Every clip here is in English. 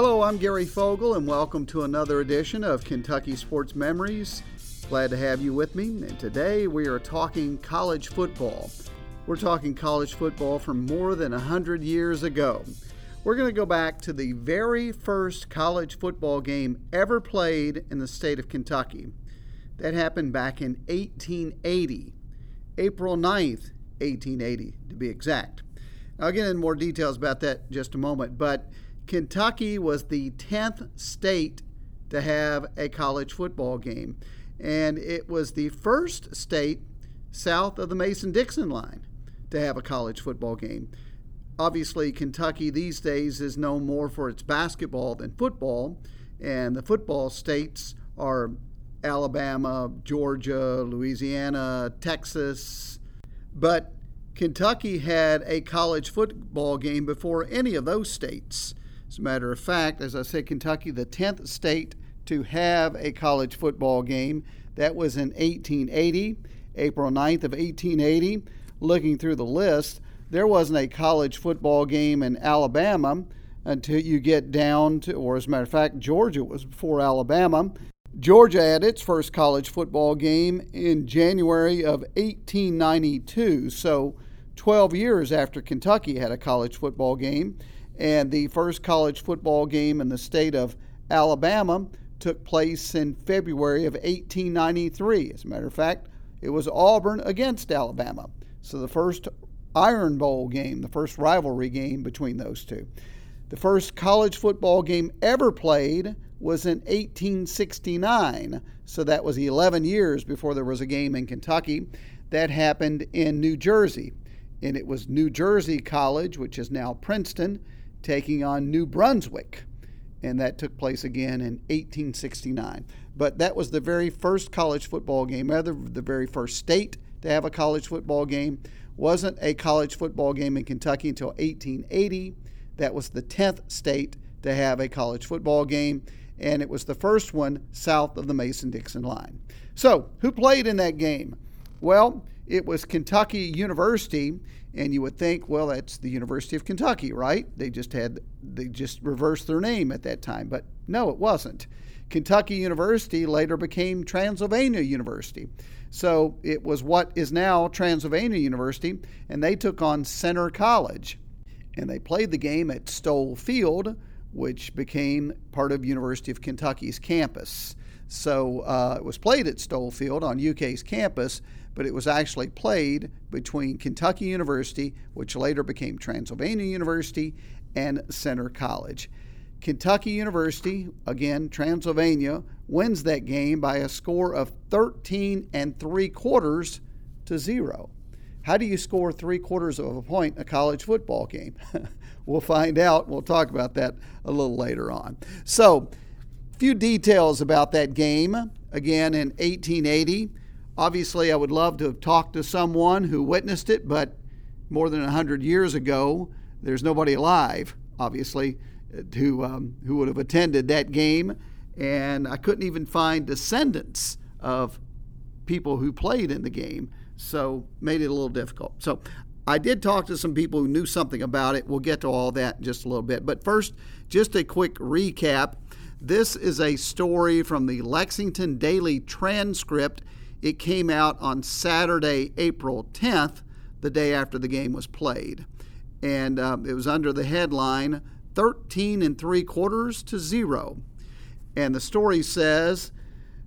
Hello, I'm Gary Fogle, and welcome to another edition of Kentucky Sports Memories. Glad to have you with me. And today we are talking college football. We're talking college football from more than 100 years ago. We're going to go back to the very first college football game ever played in the state of Kentucky. That happened back in 1880, April 9th, 1880 to be exact. I'll get into more details about that just a moment, but Kentucky was the 10th state to have a college football game, and it was the first state south of the Mason Dixon line to have a college football game. Obviously, Kentucky these days is known more for its basketball than football, and the football states are Alabama, Georgia, Louisiana, Texas. But Kentucky had a college football game before any of those states. As a matter of fact, as I said, Kentucky, the 10th state to have a college football game. That was in 1880, April 9th of 1880. Looking through the list, there wasn't a college football game in Alabama until you get down to, or as a matter of fact, Georgia was before Alabama. Georgia had its first college football game in January of 1892, so 12 years after Kentucky had a college football game. And the first college football game in the state of Alabama took place in February of 1893. As a matter of fact, it was Auburn against Alabama. So the first Iron Bowl game, the first rivalry game between those two. The first college football game ever played was in 1869. So that was 11 years before there was a game in Kentucky. That happened in New Jersey. And it was New Jersey College, which is now Princeton, taking on New Brunswick. And that took place again in 1869. But that was the very first college football game, rather, the very first state to have a college football game. Wasn't a college football game in Kentucky until 1880. That was the 10th state to have a college football game, and it was the first one south of the Mason Dixon line. So, who played in that game? Well, it was Kentucky University, and you would think, well, that's the University of Kentucky, right? They just had they just reversed their name at that time, but no, it wasn't. Kentucky University later became Transylvania University. So it was what is now Transylvania University, and they took on Centre College. And they played the game at Stoll Field, which became part of University of Kentucky's campus. So uh, it was played at Stoll Field on UK's campus, but it was actually played between Kentucky University, which later became Transylvania University, and Centre College. Kentucky University, again, Transylvania, wins that game by a score of 13 and three quarters to zero. How do you score three quarters of a point in a college football game? we'll find out. We'll talk about that a little later on. So, a few details about that game. Again, in 1880. Obviously, I would love to have talked to someone who witnessed it, but more than 100 years ago, there's nobody alive, obviously, who, um, who would have attended that game. And I couldn't even find descendants of people who played in the game, so made it a little difficult. So I did talk to some people who knew something about it. We'll get to all that in just a little bit. But first, just a quick recap. This is a story from the Lexington Daily Transcript it came out on Saturday, April 10th, the day after the game was played. And um, it was under the headline 13 and three quarters to zero. And the story says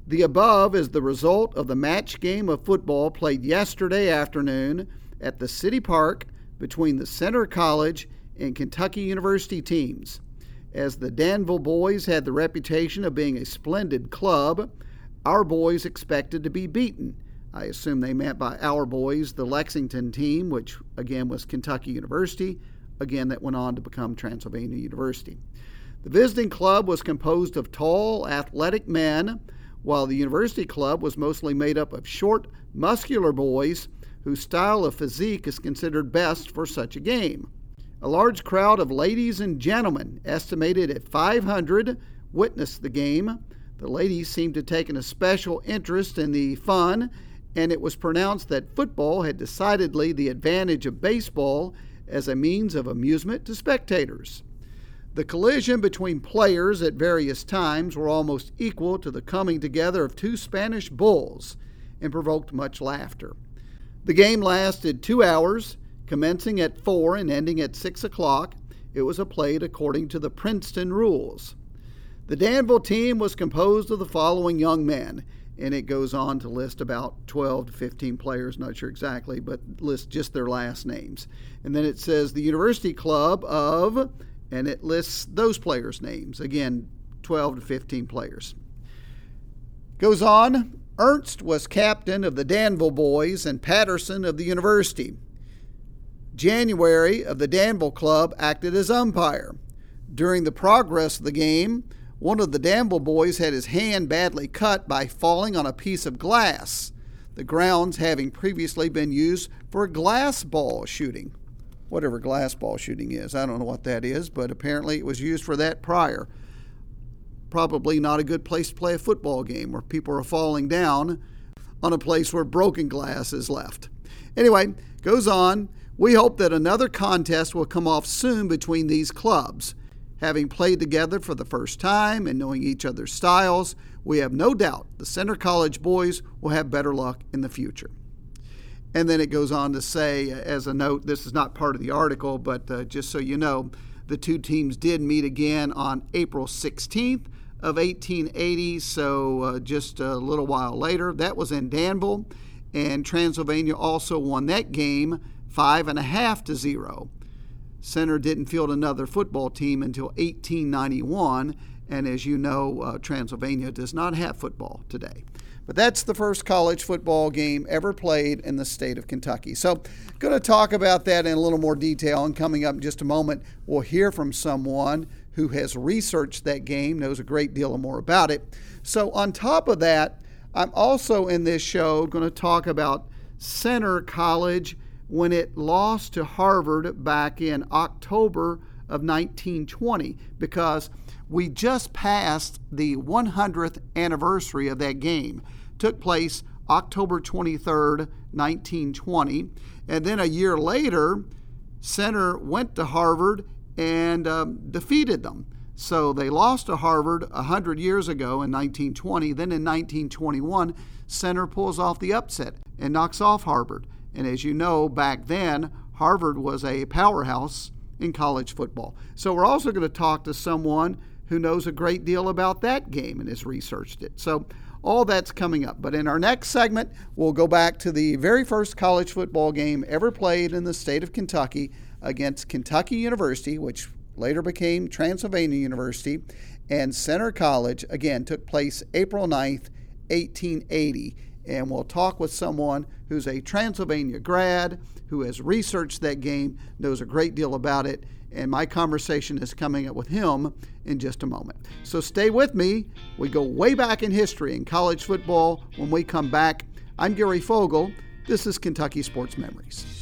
the above is the result of the match game of football played yesterday afternoon at the City Park between the Centre College and Kentucky University teams. As the Danville boys had the reputation of being a splendid club, our boys expected to be beaten. I assume they meant by our boys the Lexington team, which again was Kentucky University, again that went on to become Transylvania University. The visiting club was composed of tall, athletic men, while the university club was mostly made up of short, muscular boys whose style of physique is considered best for such a game. A large crowd of ladies and gentlemen, estimated at 500, witnessed the game. The ladies seemed to take an especial interest in the fun, and it was pronounced that football had decidedly the advantage of baseball as a means of amusement to spectators. The collision between players at various times were almost equal to the coming together of two Spanish bulls and provoked much laughter. The game lasted two hours, commencing at 4 and ending at 6 o'clock. It was played according to the Princeton rules. The Danville team was composed of the following young men, and it goes on to list about 12 to 15 players, not sure exactly, but lists just their last names. And then it says the University Club of and it lists those players' names. Again, 12 to 15 players. Goes on, Ernst was captain of the Danville boys and Patterson of the university. January of the Danville club acted as umpire. During the progress of the game, one of the Danville boys had his hand badly cut by falling on a piece of glass, the grounds having previously been used for glass ball shooting whatever glass ball shooting is. I don't know what that is, but apparently it was used for that prior. Probably not a good place to play a football game where people are falling down on a place where broken glass is left. Anyway, goes on. We hope that another contest will come off soon between these clubs. Having played together for the first time and knowing each other's styles, we have no doubt the Centre College boys will have better luck in the future. And then it goes on to say, uh, as a note, this is not part of the article, but uh, just so you know, the two teams did meet again on April 16th of 1880, so uh, just a little while later. That was in Danville, and Transylvania also won that game five and a half to zero. Centre didn't field another football team until 1891, and as you know, uh, Transylvania does not have football today. But that's the first college football game ever played in the state of Kentucky. So, going to talk about that in a little more detail. And coming up in just a moment, we'll hear from someone who has researched that game, knows a great deal more about it. So, on top of that, I'm also in this show going to talk about Centre College when it lost to Harvard back in October of 1920 because we just passed the 100th anniversary of that game. Took place October 23rd, 1920. And then a year later, Centre went to Harvard and um, defeated them. So they lost to Harvard 100 years ago in 1920. Then in 1921, Centre pulls off the upset and knocks off Harvard. And as you know, back then, Harvard was a powerhouse in college football. So we're also going to talk to someone who knows a great deal about that game and has researched it. So, all that's coming up. But in our next segment, we'll go back to the very first college football game ever played in the state of Kentucky against Kentucky University, which later became Transylvania University, and Centre College, again, took place April 9th, 1880. And we'll talk with someone who's a Transylvania grad, who has researched that game, knows a great deal about it, and my conversation is coming up with him in just a moment. So stay with me. We go way back in history in college football when we come back. I'm Gary Fogle. This is Kentucky Sports Memories.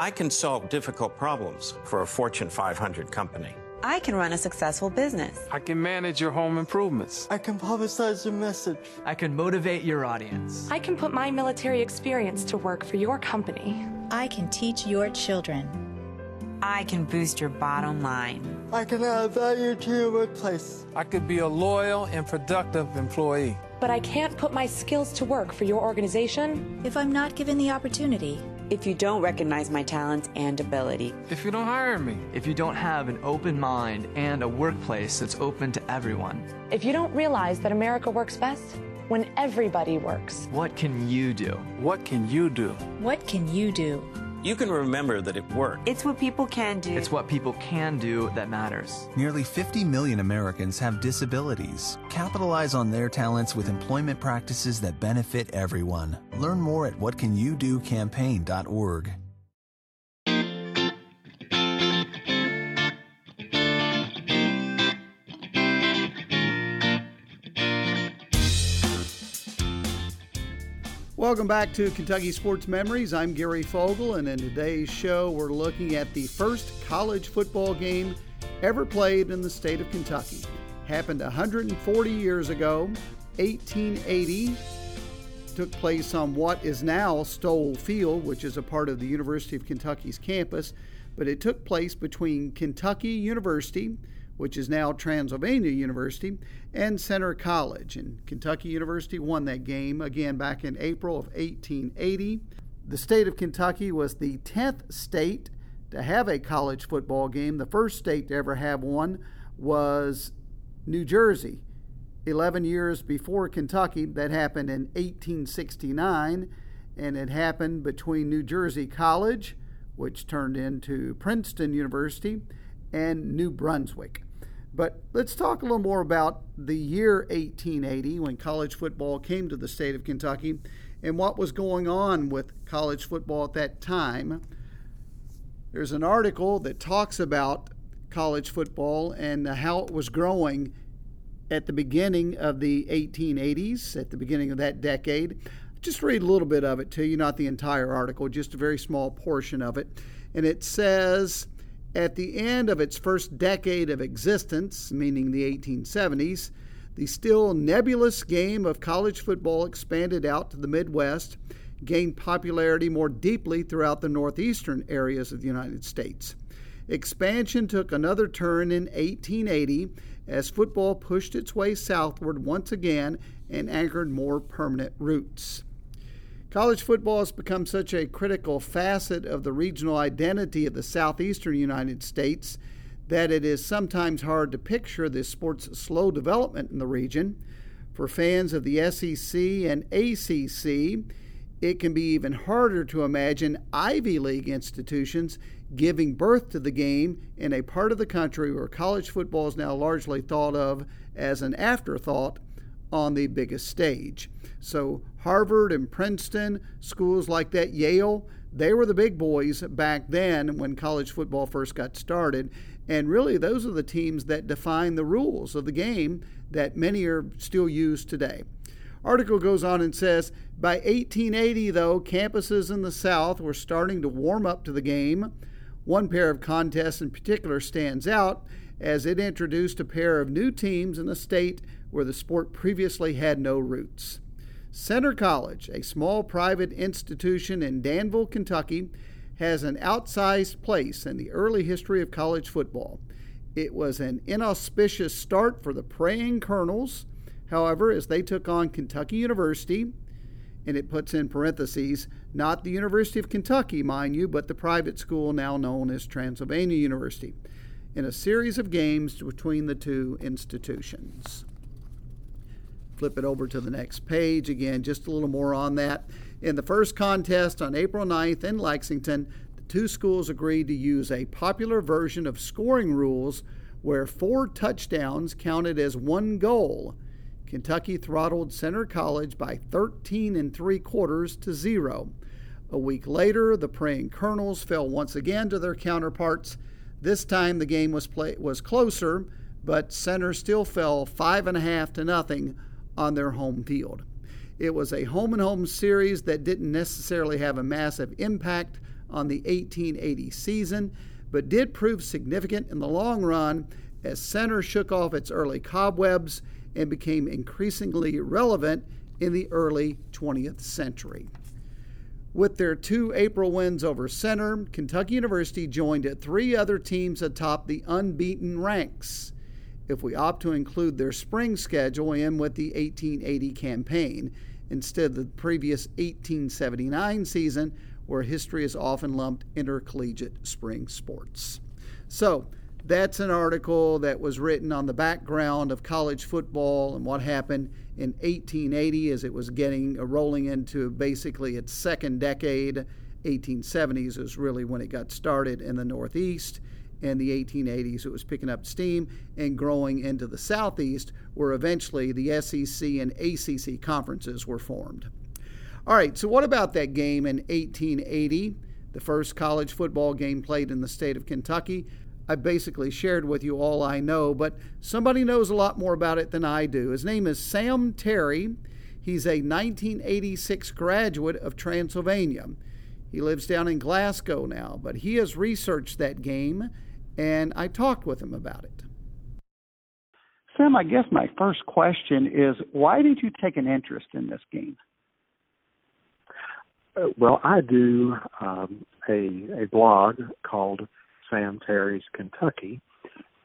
I can solve difficult problems for a Fortune 500 company. I can run a successful business. I can manage your home improvements. I can publicize your message. I can motivate your audience. I can put my military experience to work for your company. I can teach your children. I can boost your bottom line. I can add value to your workplace. I could be a loyal and productive employee. But I can't put my skills to work for your organization if I'm not given the opportunity if you don't recognize my talents and ability. If you don't hire me. If you don't have an open mind and a workplace that's open to everyone. If you don't realize that America works best when everybody works. What can you do? What can you do? What can you do? You can remember that it worked. It's what people can do. It's what people can do that matters. Nearly 50 million Americans have disabilities. Capitalize on their talents with employment practices that benefit everyone. Learn more at whatcanyoudocampaign.org. Welcome back to Kentucky Sports Memories. I'm Gary Fogle, and in today's show, we're looking at the first college football game ever played in the state of Kentucky. Happened 140 years ago, 1880. Took place on what is now Stoll Field, which is a part of the University of Kentucky's campus, but it took place between Kentucky University, which is now Transylvania University, and Centre College. And Kentucky University won that game again back in April of 1880. The state of Kentucky was the 10th state to have a college football game. The first state to ever have one was New Jersey. 11 years before Kentucky, that happened in 1869, and it happened between New Jersey College, which turned into Princeton University, and New Brunswick. But let's talk a little more about the year 1880 when college football came to the state of Kentucky and what was going on with college football at that time. There's an article that talks about college football and how it was growing at the beginning of the 1880s, at the beginning of that decade. Just read a little bit of it to you, not the entire article, just a very small portion of it. And it says at the end of its first decade of existence, meaning the 1870s, the still nebulous game of college football expanded out to the Midwest, gained popularity more deeply throughout the northeastern areas of the United States. Expansion took another turn in 1880 as football pushed its way southward once again and anchored more permanent roots. College football has become such a critical facet of the regional identity of the southeastern United States that it is sometimes hard to picture this sport's slow development in the region. For fans of the SEC and ACC, it can be even harder to imagine Ivy League institutions giving birth to the game in a part of the country where college football is now largely thought of as an afterthought on the biggest stage. So, Harvard and Princeton, schools like that, Yale, they were the big boys back then when college football first got started. And really, those are the teams that define the rules of the game that many are still used today. Article goes on and says by 1880, though, campuses in the South were starting to warm up to the game. One pair of contests in particular stands out as it introduced a pair of new teams in a state where the sport previously had no roots. Centre College, a small private institution in Danville, Kentucky, has an outsized place in the early history of college football. It was an inauspicious start for the Praying Colonels, however, as they took on Kentucky University, and it puts in parentheses, not the University of Kentucky, mind you, but the private school now known as Transylvania University, in a series of games between the two institutions. Flip it over to the next page. Again, just a little more on that. In the first contest on April 9th in Lexington, the two schools agreed to use a popular version of scoring rules where four touchdowns counted as one goal. Kentucky throttled Centre College by 13 and three quarters to zero. A week later, the Praying Colonels fell once again to their counterparts. This time, the game was play- was closer, but Centre still fell five and a half to nothing on their home field. It was a home and home series that didn't necessarily have a massive impact on the 1880 season, but did prove significant in the long run as Centre shook off its early cobwebs and became increasingly relevant in the early 20th century. With their two April wins over Centre, Kentucky University joined at three other teams atop the unbeaten ranks if we opt to include their spring schedule in with the 1880 campaign instead of the previous 1879 season, where history is often lumped intercollegiate spring sports. So, that's an article that was written on the background of college football and what happened in 1880 as it was getting uh, rolling into basically its second decade. 1870s is really when it got started in the Northeast in the 1880s. It was picking up steam and growing into the Southeast, where eventually the SEC and ACC conferences were formed. All right, so what about that game in 1880, the first college football game played in the state of Kentucky? I basically shared with you all I know, but somebody knows a lot more about it than I do. His name is Sam Terry. He's a 1986 graduate of Transylvania. He lives down in Glasgow now, but he has researched that game, and I talked with him about it. Sam, I guess my first question is why did you take an interest in this game? Uh, well, I do um, a a blog called Sam Terry's Kentucky,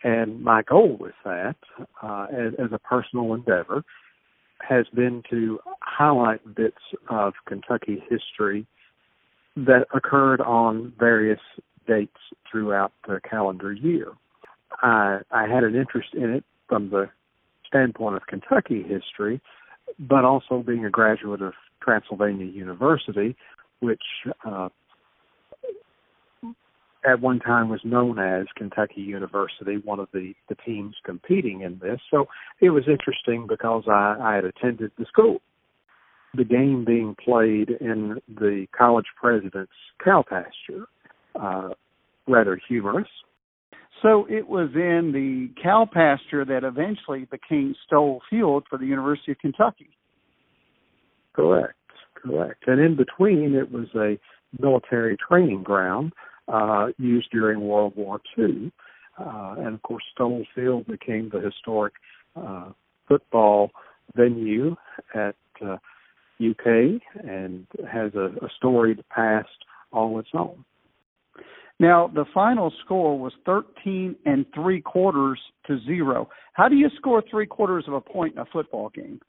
and my goal with that, uh, as, as a personal endeavor, has been to highlight bits of Kentucky history that occurred on various dates throughout the calendar year. I, I had an interest in it from the standpoint of Kentucky history, but also being a graduate of Transylvania University, which uh, at one time was known as Kentucky University, one of the, the teams competing in this. So it was interesting because I, I had attended the school. The game being played in the college president's cow pasture, uh, rather humorous. So it was in the cow pasture that eventually became Stoll Field for the University of Kentucky. Correct, correct. And in between, it was a military training ground uh, used during World War II. Uh, and of course, Stoll Field became the historic uh, football venue at uh, UK and has a, a storied past all its own. Now, the final score was 13 and three quarters to zero. How do you score three quarters of a point in a football game?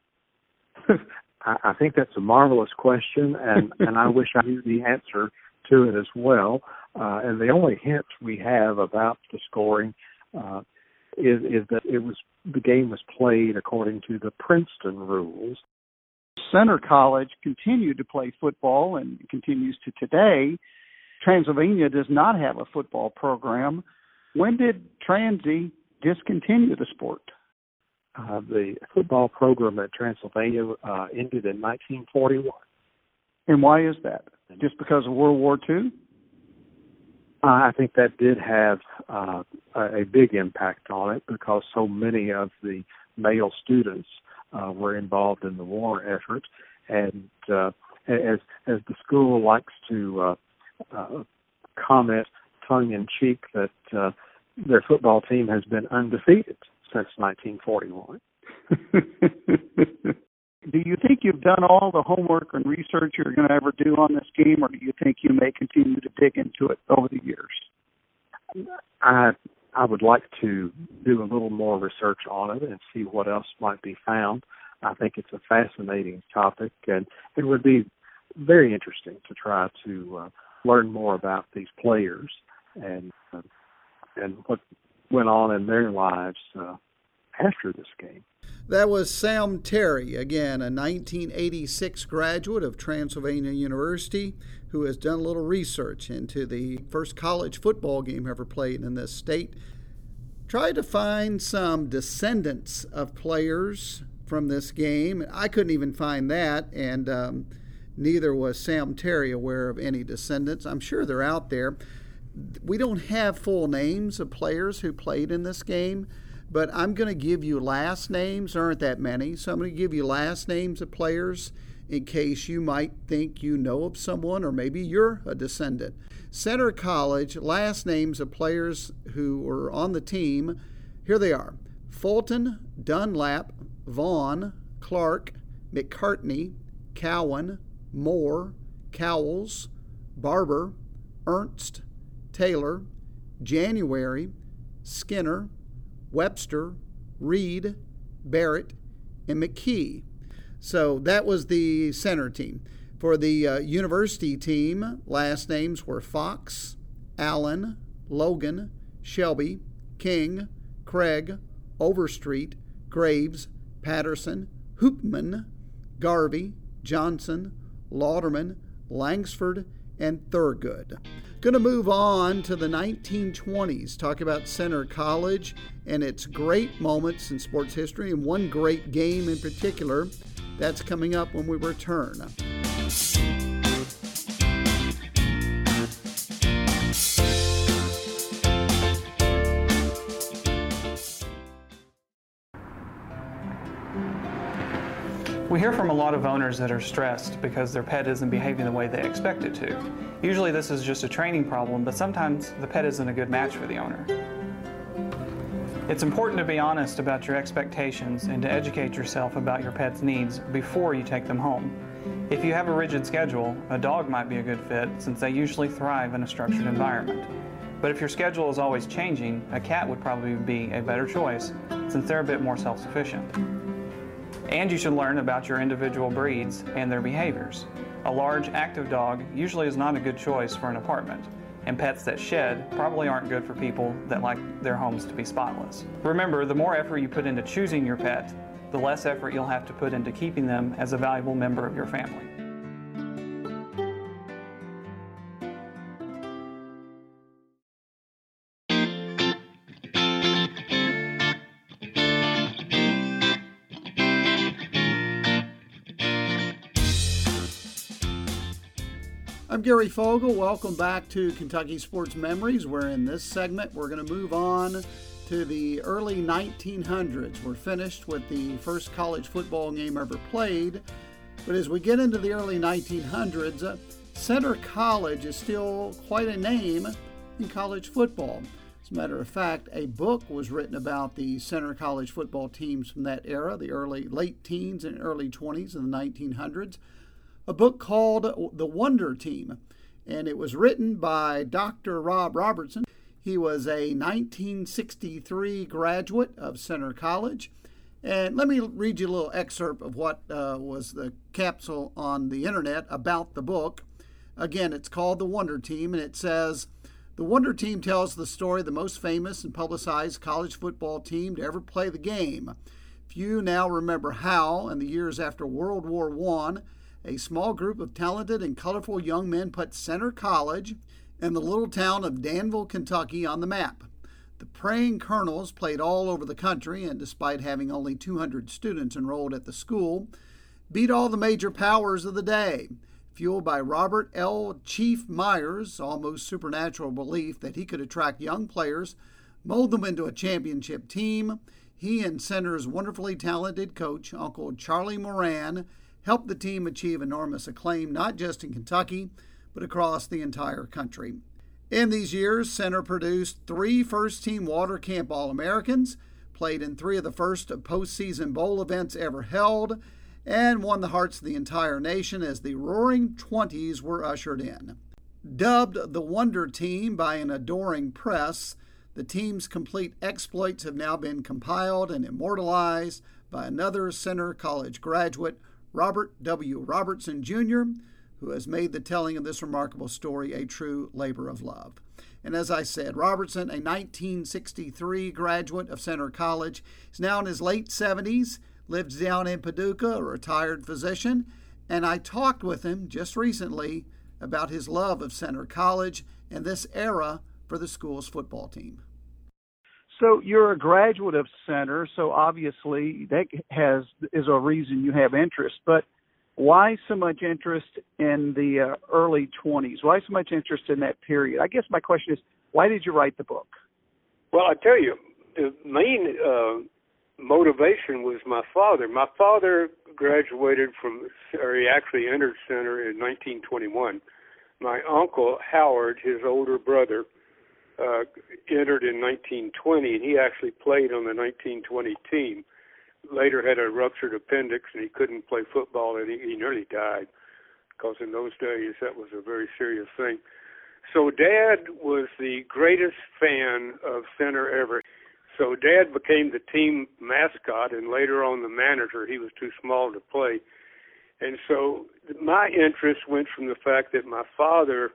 I, think that's a marvelous question, and, and I wish I knew the answer to it as well. Uh, and the only hint we have about the scoring uh, is, is that it was the game was played according to the Princeton rules. Centre College continued to play football and continues to today. Transylvania does not have a football program. When did Transy discontinue the sport? Uh, the football program at Transylvania uh, ended in 1941. And why is that? Just because of World War II? Uh, I think that did have uh, a big impact on it because so many of the male students uh, were involved in the war effort, and uh, as as the school likes to uh, comment tongue in cheek that uh, their football team has been undefeated since 1941. do you think you've done all the homework and research you're going to ever do on this game, or do you think you may continue to dig into it over the years? I I would like to do a little more research on it and see what else might be found. I think it's a fascinating topic, and it would be very interesting to try to uh, learn more about these players and uh, and what went on in their lives uh, after this game. That was Sam Terry, again, a 1986 graduate of Transylvania University who has done a little research into the first college football game ever played in this state. Tried to find some descendants of players from this game. I couldn't even find that, and um, neither was Sam Terry aware of any descendants. I'm sure they're out there. We don't have full names of players who played in this game but I'm going to give you last names. There aren't that many, so I'm going to give you last names of players in case you might think you know of someone or maybe you're a descendant. Centre College, last names of players who were on the team. Here they are Fulton, Dunlap, Vaughn, Clark, McCartney, Cowan, Moore, Cowles, Barber, Ernst, Taylor, January, Skinner, Webster, Reed, Barrett, and McKee. So that was the Centre team. For the uh, university team, last names were Fox, Allen, Logan, Shelby, King, Craig, Overstreet, Graves, Patterson, Hoopman, Garvey, Johnson, Lauderman, Langsford, and Thurgood. Going to move on to the 1920s, talk about Centre College and its great moments in sports history, and one great game in particular. That's coming up when we return. We hear from a lot of owners that are stressed because their pet isn't behaving the way they expect it to. Usually this is just a training problem, but sometimes the pet isn't a good match for the owner. It's important to be honest about your expectations and to educate yourself about your pet's needs before you take them home. If you have a rigid schedule, a dog might be a good fit since they usually thrive in a structured environment. But if your schedule is always changing, a cat would probably be a better choice since they're a bit more self-sufficient. And you should learn about your individual breeds and their behaviors. A large, active dog usually is not a good choice for an apartment, and pets that shed probably aren't good for people that like their homes to be spotless. Remember, the more effort you put into choosing your pet, the less effort you'll have to put into keeping them as a valuable member of your family. I'm Gary Fogle. Welcome back to Kentucky Sports Memories, where in this segment we're going to move on to the early 1900s. We're finished with the first college football game ever played, but as we get into the early 1900s, uh, Centre College is still quite a name in college football. As a matter of fact, a book was written about the Centre College football teams from that era, the early late teens and early 20s of the 1900s a book called The Wonder Team, and it was written by Dr. Rob Robertson. He was a 1963 graduate of Centre College. And let me read you a little excerpt of what uh, was the capsule on the internet about the book. Again, it's called The Wonder Team, and it says The Wonder Team tells the story of the most famous and publicized college football team to ever play the game. Few now remember how, in the years after World War I, a small group of talented and colorful young men put Centre College and the little town of Danville, Kentucky on the map. The Praying Colonels played all over the country, and despite having only 200 students enrolled at the school, beat all the major powers of the day. Fueled by Robert L. Chief Myers' almost supernatural belief that he could attract young players, mold them into a championship team, he and Centre's wonderfully talented coach, Uncle Charlie Moran, helped the team achieve enormous acclaim not just in Kentucky, but across the entire country. In these years, Centre produced three first team Walter Camp All Americans, played in three of the first postseason bowl events ever held, and won the hearts of the entire nation as the Roaring Twenties were ushered in. Dubbed the Wonder Team by an adoring press, the team's complete exploits have now been compiled and immortalized by another Centre College graduate, Robert W. Robertson Jr., who has made the telling of this remarkable story a true labor of love. And as I said, Robertson, a 1963 graduate of Centre College, is now in his late 70s, lives down in Paducah, a retired physician, and I talked with him just recently about his love of Centre College and this era for the school's football team. So you're a graduate of Centre, so obviously that has is a reason you have interest. But why so much interest in the uh, early 20s? Why so much interest in that period? I guess my question is, why did you write the book? Well, I tell you, the main uh, motivation was my father. My father graduated from, or he actually entered Centre in 1921. My uncle Howard, his older brother, uh, entered in 1920, and he actually played on the 1920 team. Later had a ruptured appendix, and he couldn't play football, and he, he nearly died because in those days that was a very serious thing. So Dad was the greatest fan of Centre ever. So Dad became the team mascot, and later on the manager. He was too small to play, and so my interest went from the fact that my father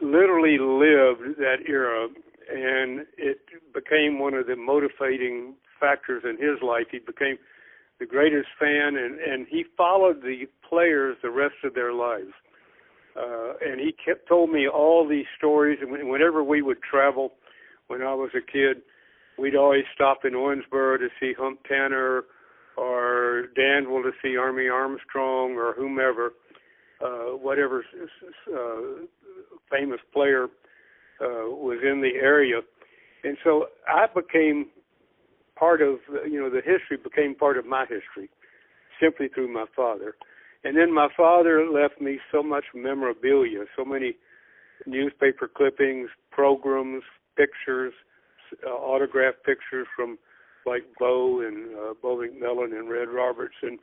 literally lived that era, and it became one of the motivating factors in his life. He became the greatest fan, and and he followed the players the rest of their lives. Uh, and he kept told me all these stories, and whenever we would travel, when I was a kid, we'd always stop in Owensboro to see Hump Tanner or Danville to see Army Armstrong or whomever, uh, whatever uh, famous player uh, was in the area, and so I became part of you know the history became part of my history. simply through my father. And then my father left me so much memorabilia, so many newspaper clippings, programs, pictures, uh, autographed pictures from like Bo and uh, Bo McMillin and Red Roberts, and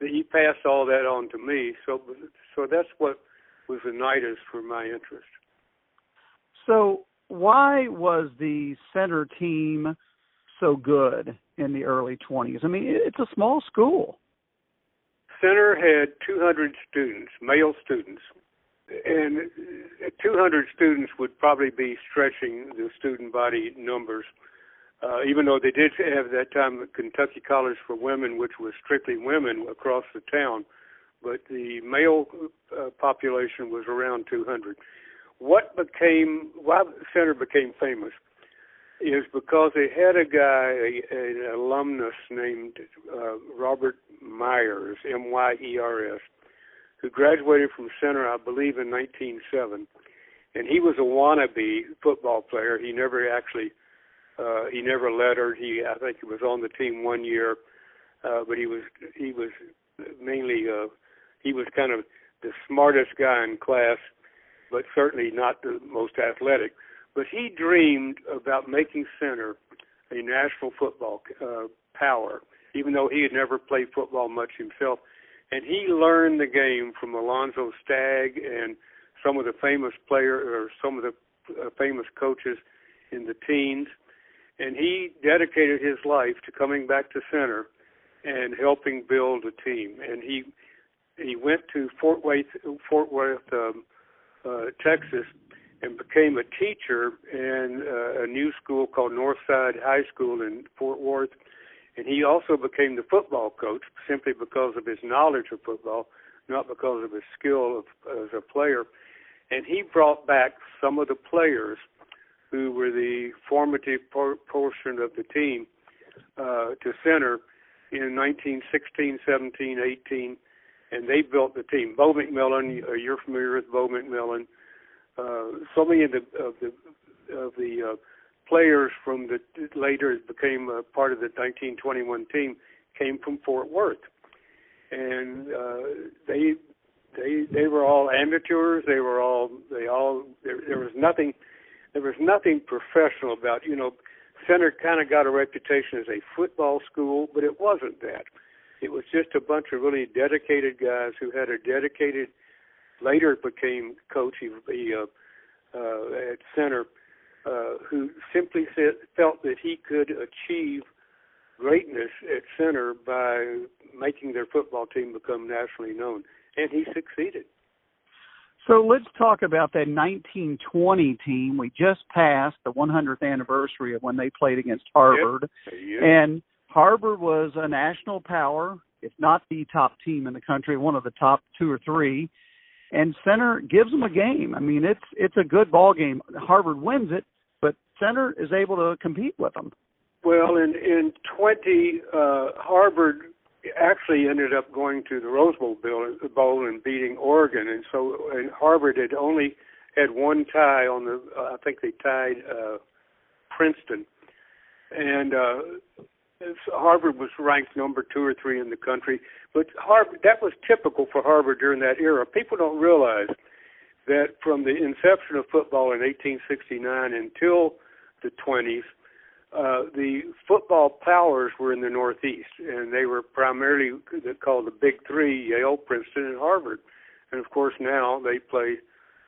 he passed all that on to me. So, so that's what was the nidus for my interest. So, why was the Centre team so good in the early 20s? I mean, it's a small school. Centre had 200 students, male students, and 200 students would probably be stretching the student body numbers. Uh, even though they did have that time Kentucky College for Women, which was strictly women across the town, but the male uh, population was around 200. What became why the Centre became famous is because they had a guy, a, an alumnus named uh, Robert Myers, M-Y-E-R-S, who graduated from Centre, I believe, in 1907, and he was a wannabe football player. He never actually, uh, he never lettered. He, I think, he was on the team one year, uh, but he was he was mainly uh, he was kind of the smartest guy in class, but certainly not the most athletic. But he dreamed about making Centre a national football uh, power, even though he had never played football much himself. And he learned the game from Alonzo Stagg and some of the famous players or some of the uh, famous coaches in the teens. And he dedicated his life to coming back to Centre and helping build a team. And he he went to Fort Worth, Fort Worth, um, uh, Texas, and became a teacher in uh, a new school called Northside High School in Fort Worth. And he also became the football coach simply because of his knowledge of football, not because of his skill of, as a player. And he brought back some of the players who were the formative por- portion of the team uh, to Centre in 1916, 17, 18, and they built the team. Bo McMillin, uh, you're familiar with Bo McMillin. Uh, so many of the of the of the uh, players from the later became a part of the 1921 team came from Fort Worth, and uh, they they they were all amateurs. They were all they all there, there was nothing there was nothing professional about you know Centre kind of got a reputation as a football school, but it wasn't that. It was just a bunch of really dedicated guys who had a dedicated. Later became coach. He, he uh, uh, at Centre, uh, who simply said, felt that he could achieve greatness at Centre by making their football team become nationally known, and he succeeded. So let's talk about that 1920 team. We just passed the 100th anniversary of when they played against Harvard, Yep. Yep. and Harvard was a national power, if not the top team in the country, one of the top two or three. And Centre gives them a game. I mean, it's it's a good ball game. Harvard wins it, but Centre is able to compete with them. Well, in in 20, uh, Harvard actually ended up going to the Rose Bowl bowl and beating Oregon, and so and Harvard had only had one tie on the. Uh, I think they tied uh, Princeton, and uh, Harvard was ranked number two or three in the country. But Harvard that was typical for Harvard during that era. People don't realize that from the inception of football in 1869 until the 20s, uh, the football powers were in the Northeast, and they were primarily called the Big Three: Yale, Princeton, and Harvard. And of course, now they play,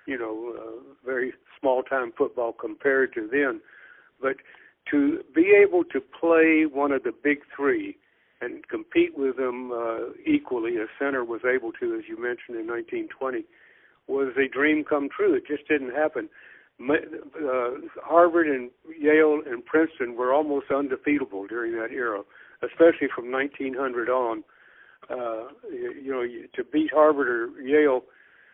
you know, uh, very small-time football compared to then. But to be able to play one of the Big Three and compete with them uh, equally, as Centre was able to, as you mentioned in 1920, was a dream come true. It just didn't happen uh, Harvard and Yale and Princeton were almost undefeatable during that era, especially from 1900 on. Uh, you, you know, to beat Harvard or Yale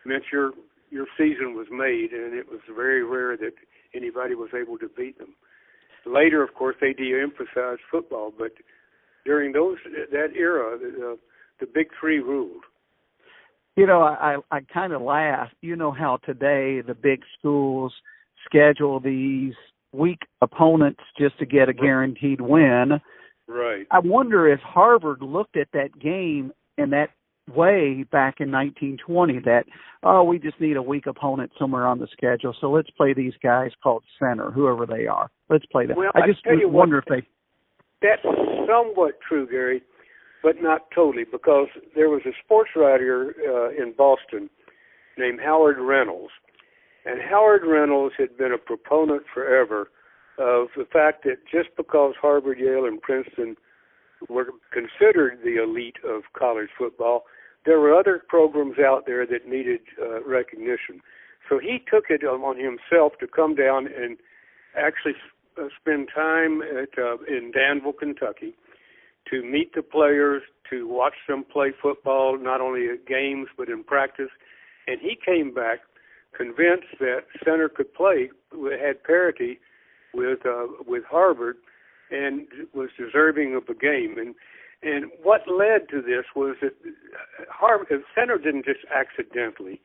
meant your your season was made, and it was very rare that anybody was able to beat them. Later, of course, they de-emphasized football, but during those that era, the, the Big Three ruled. You know, I I kind of laugh. You know how today the big schools schedule these weak opponents just to get a guaranteed win. Right. I wonder if Harvard looked at that game in that way back in 1920 that oh we just need a weak opponent somewhere on the schedule so let's play these guys called Centre whoever they are let's play them well, i just I wonder what, if they that's somewhat true gary but not totally because there was a sports writer uh, in boston named howard reynolds and howard reynolds had been a proponent forever of the fact that just because harvard yale and princeton were considered the elite of college football there were other programs out there that needed uh, recognition. So he took it on himself to come down and actually uh, spend time at, uh, in Danville, Kentucky, to meet the players, to watch them play football, not only at games but in practice. And he came back convinced that Centre could play, had parity with uh, with Harvard, and was deserving of a game. And and what led to this was that Harvard Centre didn't just accidentally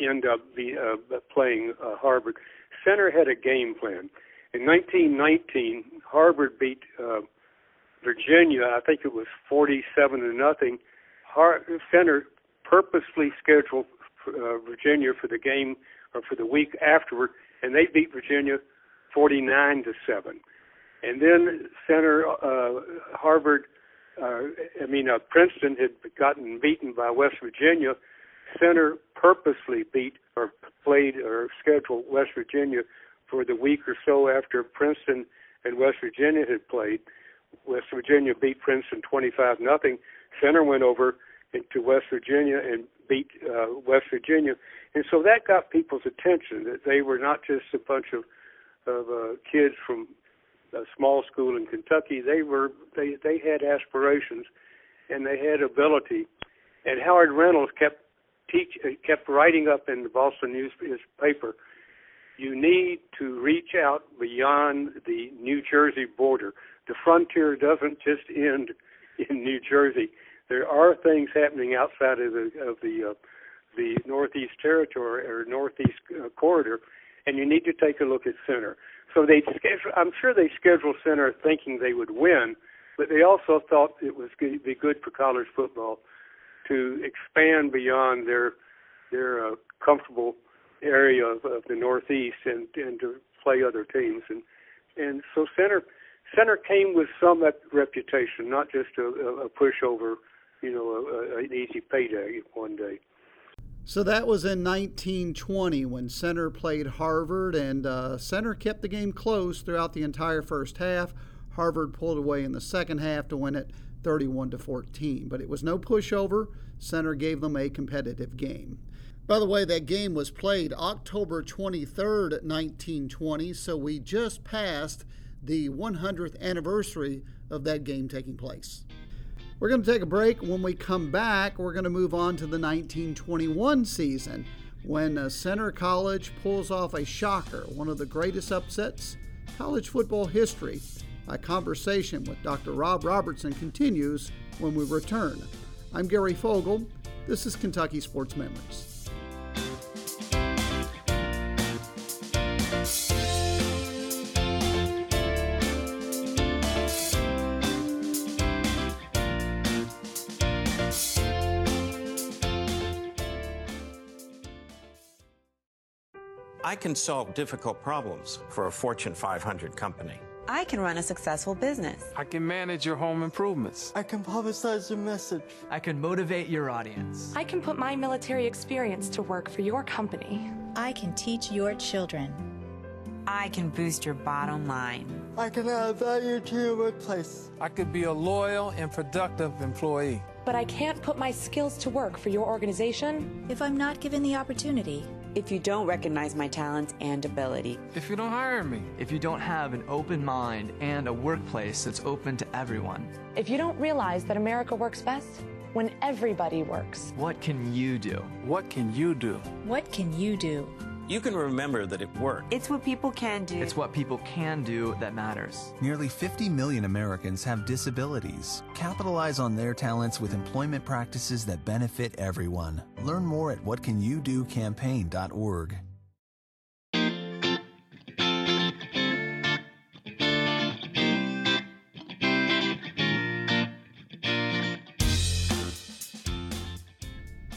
end up be, uh, playing uh, Harvard. Centre had a game plan. In 1919, Harvard beat uh, Virginia. I think it was 47 to nothing. Har- Centre purposely scheduled uh, Virginia for the game or for the week afterward, and they beat Virginia 49 to seven. And then Centre uh, Harvard uh, I mean, uh, Princeton had gotten beaten by West Virginia. Centre purposely beat or played or scheduled West Virginia for the week or so after Princeton and West Virginia had played. West Virginia beat Princeton 25 nothing. Centre went over into West Virginia and beat uh, West Virginia, and so that got people's attention that they were not just a bunch of of uh, kids from a small school in Kentucky, they were they they had aspirations, and they had ability. And Howard Reynolds kept teach kept writing up in the Boston newspaper. You need to reach out beyond the New Jersey border. The frontier doesn't just end in New Jersey. There are things happening outside of the of the uh, the Northeast Territory or Northeast uh, corridor, and you need to take a look at Centre. So they schedule. I'm sure they scheduled Centre thinking they would win, but they also thought it was going to be good for college football to expand beyond their their uh, comfortable area of, of the Northeast and and to play other teams. And and so Centre Centre came with some reputation, not just a, a pushover, you know, a, a, an easy payday one day. So that was in 1920 when Centre played Harvard, and uh, Centre kept the game close throughout the entire first half. Harvard pulled away in the second half to win it 31 to 14, but it was no pushover. Centre gave them a competitive game. By the way, that game was played October 23rd, 1920, so we just passed the 100th anniversary of that game taking place. We're going to take a break. When we come back, we're going to move on to the 1921 season when Centre College pulls off a shocker, one of the greatest upsets college football history. My conversation with Dr. Rob Robertson continues when we return. I'm Gary Fogle. This is Kentucky Sports Memories. I can solve difficult problems for a Fortune 500 company. I can run a successful business. I can manage your home improvements. I can publicize your message. I can motivate your audience. I can put my military experience to work for your company. I can teach your children. I can boost your bottom line. I can add value to your workplace. I could be a loyal and productive employee. But I can't put my skills to work for your organization if I'm not given the opportunity if you don't recognize my talents and ability. If you don't hire me. If you don't have an open mind and a workplace that's open to everyone. If you don't realize that America works best when everybody works. What can you do? What can you do? What can you do? You can remember that it worked. It's what people can do. It's what people can do that matters. Nearly 50 million Americans have disabilities. Capitalize on their talents with employment practices that benefit everyone. Learn more at whatcanyoudocampaign.org.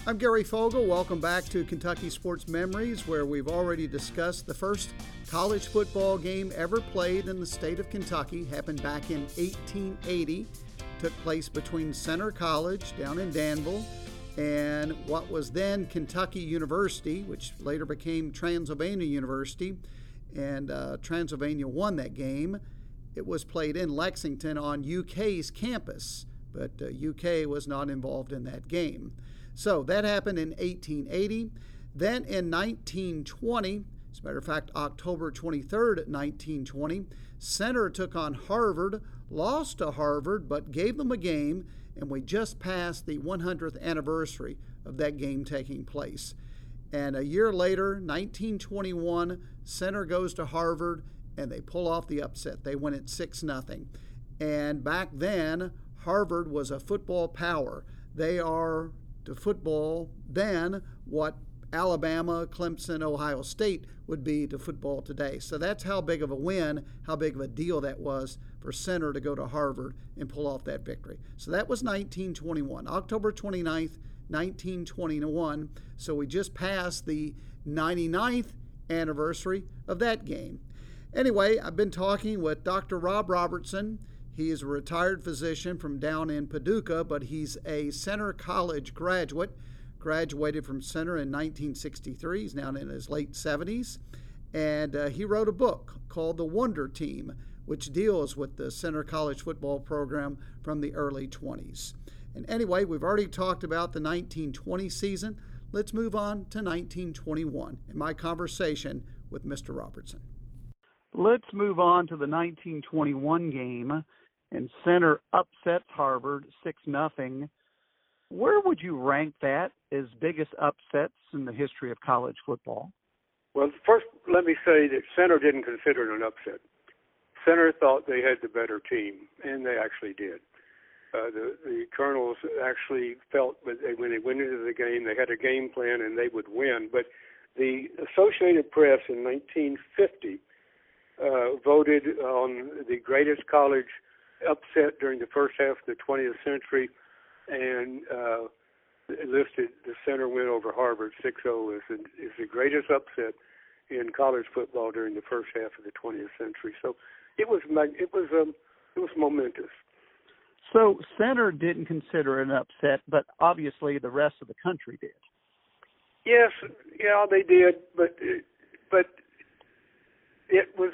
I'm Gary Fogle. Welcome back to Kentucky Sports Memories, where we've already discussed the first college football game ever played in the state of Kentucky. Happened back in 1880. Took place between Centre College down in Danville and what was then Kentucky University, which later became Transylvania University. And uh, Transylvania won that game. It was played in Lexington on UK's campus, but uh, UK was not involved in that game. So that happened in 1880. Then in 1920, as a matter of fact, October 23rd, 1920, Centre took on Harvard, lost to Harvard, but gave them a game, and we just passed the 100th anniversary of that game taking place. And a year later, 1921, Centre goes to Harvard and they pull off the upset. They win it 6 0. And back then, Harvard was a football power. They are to football than what Alabama, Clemson, Ohio State would be to football today. So that's how big of a win, how big of a deal that was for Centre to go to Harvard and pull off that victory. So that was 1921, October 29th, 1921. So we just passed the 99th anniversary of that game. Anyway, I've been talking with Dr. Rob Robertson. He is a retired physician from down in Paducah, but he's a Centre College graduate. Graduated from Centre in 1963. He's now in his late 70s. And uh, he wrote a book called The Wonder Team, which deals with the Centre College football program from the early 20s. And anyway, we've already talked about the 1920 season. Let's move on to 1921 in my conversation with Mr. Robertson. Let's move on to the 1921 game and Centre upsets Harvard 6 nothing. Where would you rank that as biggest upsets in the history of college football? Well, first, let me say that Centre didn't consider it an upset. Centre thought they had the better team, and they actually did. Uh, the the Colonels actually felt that they, when they went into the game, they had a game plan and they would win. But the Associated Press in 1950 uh, voted on the greatest college upset during the first half of the 20th century, and uh, listed the Centre win over Harvard 6-0 as the, as the greatest upset in college football during the first half of the 20th century. So it was it was um, it was momentous. So Centre didn't consider it an upset, but obviously the rest of the country did. Yes, yeah, they did, but but it was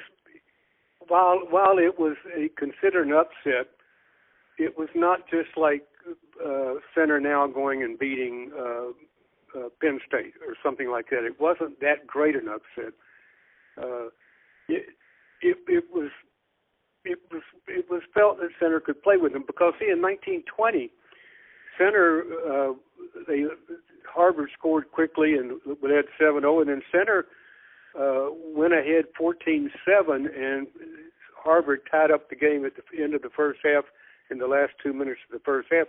while while it was a, considered an upset, it was not just like uh, Centre now going and beating uh, uh, Penn State or something like that. It wasn't that great an upset. Uh, it, it it was it was it was felt that Centre could play with them because see in 1920 Centre uh, they Harvard scored quickly and led 7-0 and then Centre uh, went ahead 14-7, and Harvard tied up the game at the end of the first half in the last two minutes of the first half.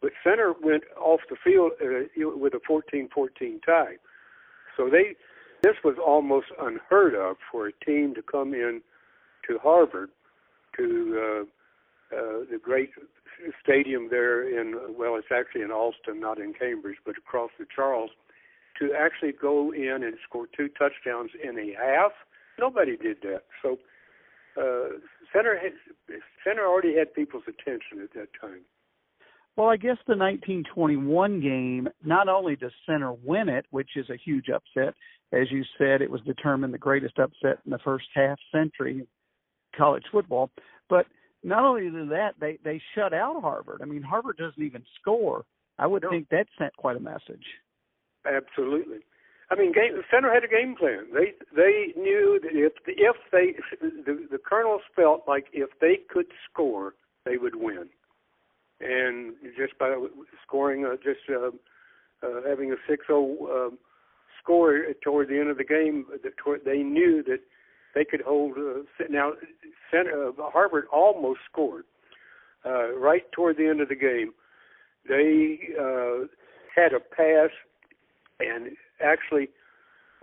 But Centre went off the field uh, with a 14-14 tie. So they this was almost unheard of for a team to come in to Harvard to uh, uh, the great stadium there in well, it's actually in Allston, not in Cambridge, but across the Charles to actually go in and score two touchdowns in a half. Nobody did that. So uh, Centre had, Centre already had people's attention at that time. Well, I guess the 1921 game, not only does Centre win it, which is a huge upset, as you said, it was determined the greatest upset in the first half century college football, but not only did that, they they shut out Harvard. I mean, Harvard doesn't even score. I would no. think that sent quite a message. Absolutely. I mean, game, the Centre had a game plan. They they knew that if if they the, the Colonels felt like if they could score, they would win, and just by scoring, uh, just uh, uh, having a 6-0 um, score toward the end of the game, they knew that they could hold. Uh, now, Centre, uh, Harvard almost scored uh, right toward the end of the game. They uh, had a pass and actually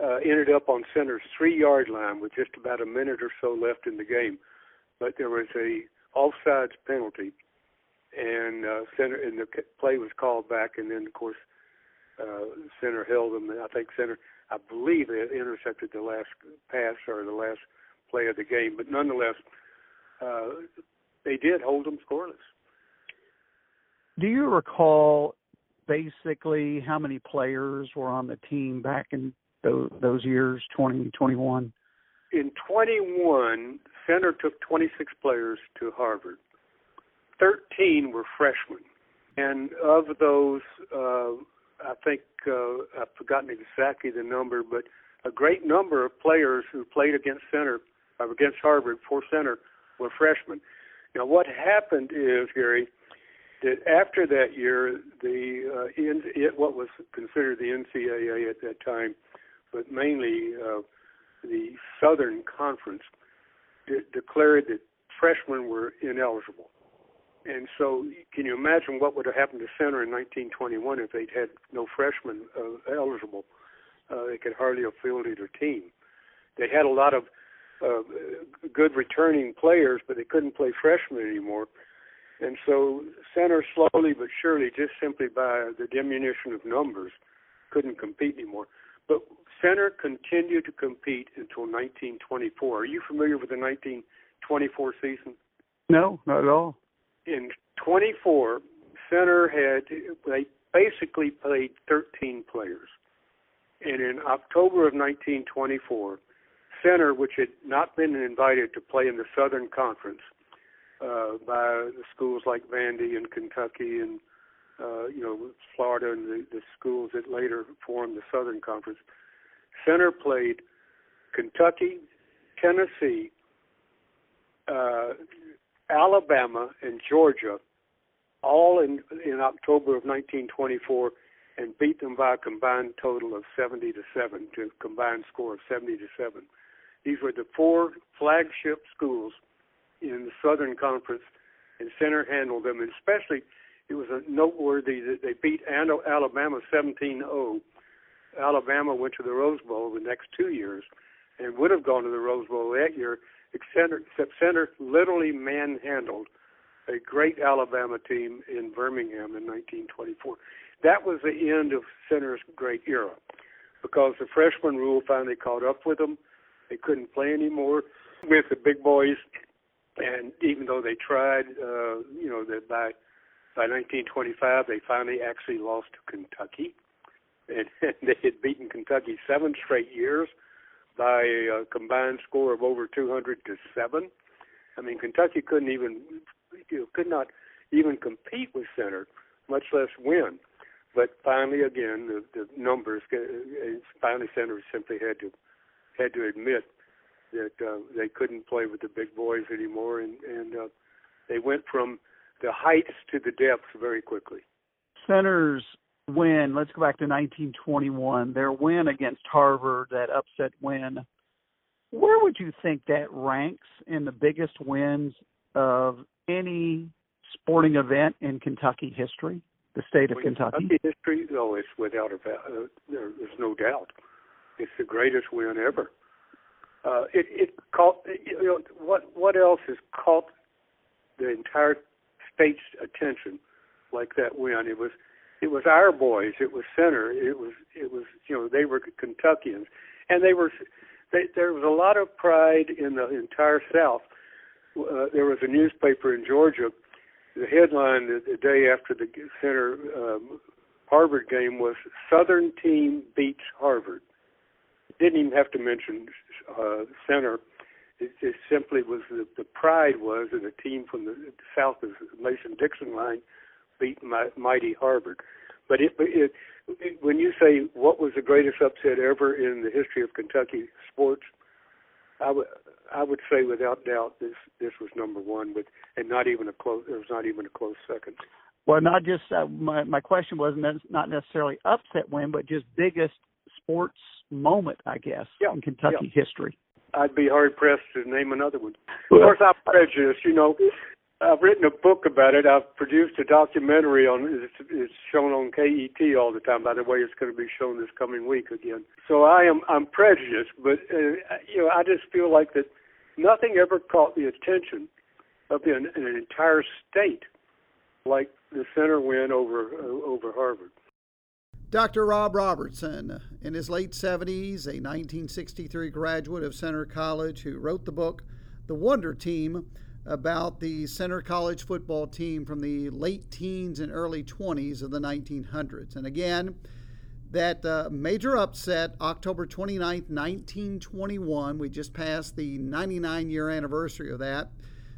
uh, ended up on Centre's three yard line with just about a minute or so left in the game. But there was a offsides penalty, and uh, Centre and the play was called back, and then of course uh, Centre held them. I think Centre, I believe, they intercepted the last pass or the last play of the game, but nonetheless, uh, they did hold them scoreless. Do you recall basically how many players were on the team back in those, those years, 2021? In 21, Centre took 26 players to Harvard. 13 were freshmen. And of those, uh, I think uh, I've forgotten exactly the number, but a great number of players who played against Centre, uh, against Harvard for Centre, were freshmen. Now, what happened is, Gary, that after that year, the uh, in, it, what was considered the NCAA at that time, but mainly uh, the Southern Conference, de- declared that freshmen were ineligible. And so, can you imagine what would have happened to Centre in 1921 if they'd had no freshmen uh, eligible? Uh, they could hardly have fielded their team. They had a lot of uh, good returning players, but they couldn't play freshmen anymore. And so, Centre slowly but surely, just simply by the diminution of numbers, couldn't compete anymore. But Centre continued to compete until 1924. Are you familiar with the 1924 season? No, not at all in 24, Centre had they basically played 13 players, and in October of 1924, Centre, which had not been invited to play in the Southern Conference uh, by the schools like Vandy and Kentucky and uh, you know Florida and the, the schools that later formed the Southern Conference, Centre played Kentucky, Tennessee, uh, Alabama and Georgia all in in October of 1924 and beat them by a combined total of 70 to 7 to a combined score of 70 to 7. These were the four flagship schools in the Southern Conference and Centre handled them and especially it was a noteworthy that they beat Alabama 17-0. Alabama went to the Rose Bowl the next 2 years and would have gone to the Rose Bowl that year except Centre literally manhandled a great Alabama team in Birmingham in 1924. That was the end of Centre's great era because the freshman rule finally caught up with them. They couldn't play anymore with the big boys, and even though they tried, uh, you know, that by by 1925 they finally actually lost to Kentucky, and, and they had beaten Kentucky seven straight years by a combined score of over 200 to seven. I mean, Kentucky couldn't even you know, could not even compete with Centre, much less win. But finally, again, the, the numbers. Uh, finally, Centre simply had to had to admit that uh, they couldn't play with the big boys anymore, and and uh, they went from the heights to the depths very quickly. Centre's win, let's go back to 1921, their win against Harvard, that upset win, where would you think that ranks in the biggest wins of any sporting event in Kentucky history, the state of well, Kentucky? Kentucky history, oh, it's without a uh, there's no doubt. It's the greatest win ever. Uh, it it caught you know what what else has caught the entire state's attention like that win? It was it was our boys. It was Centre. It was it was you know they were Kentuckians, and they were. They, there was a lot of pride in the entire South. Uh, there was a newspaper in Georgia. The headline the, the day after the Centre um, Harvard game was "Southern team beats Harvard." Didn't even have to mention uh, Centre. It, it simply was the, the pride was that a team from the south of Mason Dixon line beat my, mighty Harvard. But it, it, it, when you say what was the greatest upset ever in the history of Kentucky sports, I would I would say without doubt this this was number one, but and not even a close. There was not even a close second. Well, not just uh, my my question wasn't not necessarily upset win, but just biggest sports moment, I guess, yeah, in Kentucky yeah. history. I'd be hard pressed to name another one. Well, of course, I'm prejudiced. You know, I've written a book about it. I've produced a documentary on it's, it's shown on KET all the time. By the way, it's going to be shown this coming week again. So I am I'm prejudiced, but uh, you know I just feel like that nothing ever caught the attention of an, an entire state like the Centre win over uh, over Harvard. Dr. Rob Robertson, in his late 70s, a 1963 graduate of Centre College who wrote the book, The Wonder Team, about the Centre College football team from the late teens and early 20s of the 1900s. And again, that uh, major upset, October 29, 1921, we just passed the 99 year anniversary of that.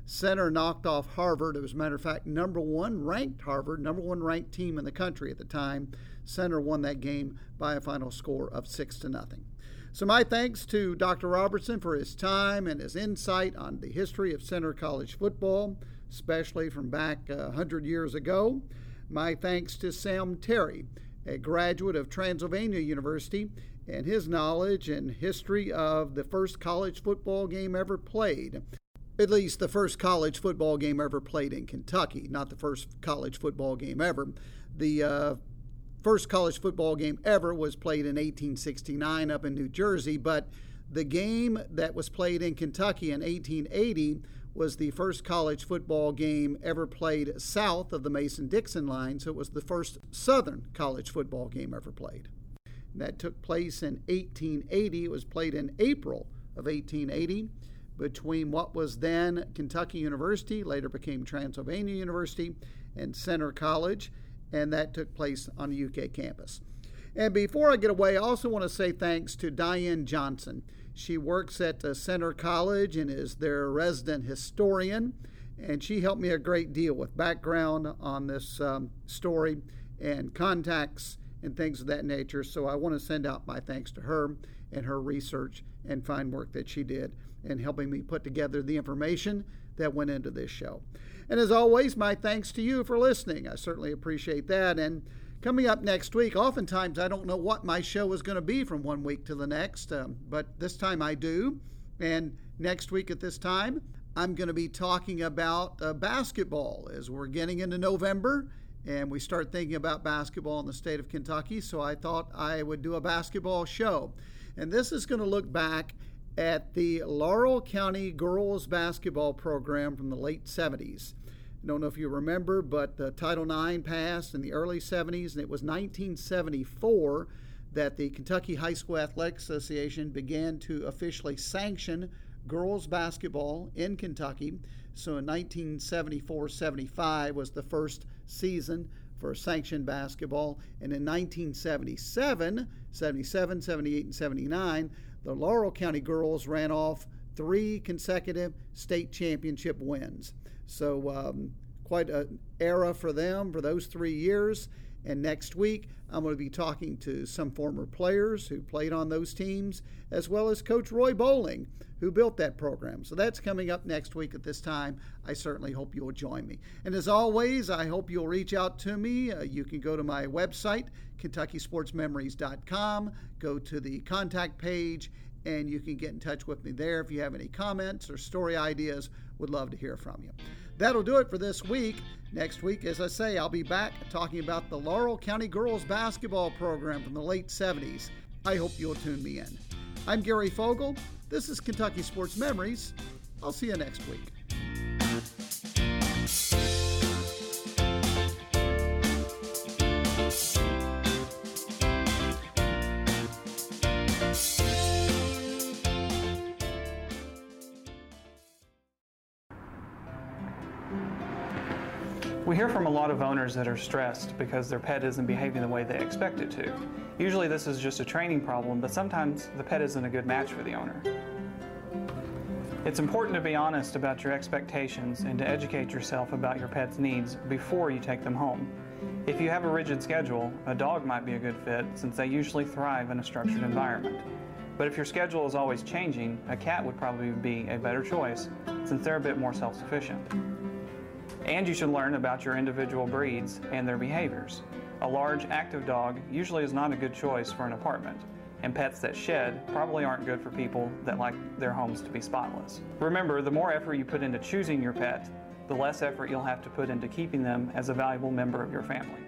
Centre knocked off Harvard. It was, a matter of fact, number one ranked Harvard, number one ranked team in the country at the time. Centre won that game by a final score of six to nothing. So, my thanks to Dr. Robertson for his time and his insight on the history of Centre College football, especially from back uh, 100 years ago. My thanks to Sam Terry, a graduate of Transylvania University, and his knowledge and history of the first college football game ever played at least the first college football game ever played in Kentucky, not the first college football game ever. The uh, first college football game ever was played in 1869 up in New Jersey, but the game that was played in Kentucky in 1880 was the first college football game ever played south of the Mason Dixon line, so it was the first Southern college football game ever played. that took place in 1880. It was played in April of 1880 between what was then Kentucky University, later became Transylvania University, and Centre College, and that took place on the UK campus. And before I get away, I also want to say thanks to Diane Johnson. She works at Centre College and is their resident historian, and she helped me a great deal with background on this um, story and contacts and things of that nature. So I want to send out my thanks to her and her research and fine work that she did in helping me put together the information that went into this show. And as always, my thanks to you for listening. I certainly appreciate that. And coming up next week, oftentimes I don't know what my show is going to be from one week to the next, um, but this time I do. And next week at this time, I'm going to be talking about uh, basketball as we're getting into November and we start thinking about basketball in the state of Kentucky. So I thought I would do a basketball show. And this is going to look back at the Laurel County girls basketball program from the late 70s. I don't know if you remember, but Title IX passed in the early 70s, and it was 1974 that the Kentucky High School Athletics Association began to officially sanction girls basketball in Kentucky. So in 1974 75 was the first season for sanctioned basketball. And in 1977, 77, 78, and 79, the Laurel County girls ran off three consecutive state championship wins. So, um, quite an era for them for those three years. And next week, I'm going to be talking to some former players who played on those teams, as well as Coach Roy Bowling, who built that program. So that's coming up next week at this time. I certainly hope you'll join me. And as always, I hope you'll reach out to me. Uh, you can go to my website, KentuckySportsMemories.com, go to the contact page, and you can get in touch with me there if you have any comments or story ideas. Would love to hear from you. That'll do it for this week. Next week, as I say, I'll be back talking about the Laurel County girls basketball program from the late 70s. I hope you'll tune me in. I'm Gary Fogle. This is Kentucky Sports Memories. I'll see you next week. Owners that are stressed because their pet isn't behaving the way they expect it to. Usually this is just a training problem, but sometimes the pet isn't a good match for the owner. It's important to be honest about your expectations and to educate yourself about your pet's needs before you take them home. If you have a rigid schedule, a dog might be a good fit since they usually thrive in a structured environment. But if your schedule is always changing, a cat would probably be a better choice since they're a bit more self-sufficient. And you should learn about your individual breeds and their behaviors. A large, active dog usually is not a good choice for an apartment, and pets that shed probably aren't good for people that like their homes to be spotless. Remember, the more effort you put into choosing your pet, the less effort you'll have to put into keeping them as a valuable member of your family.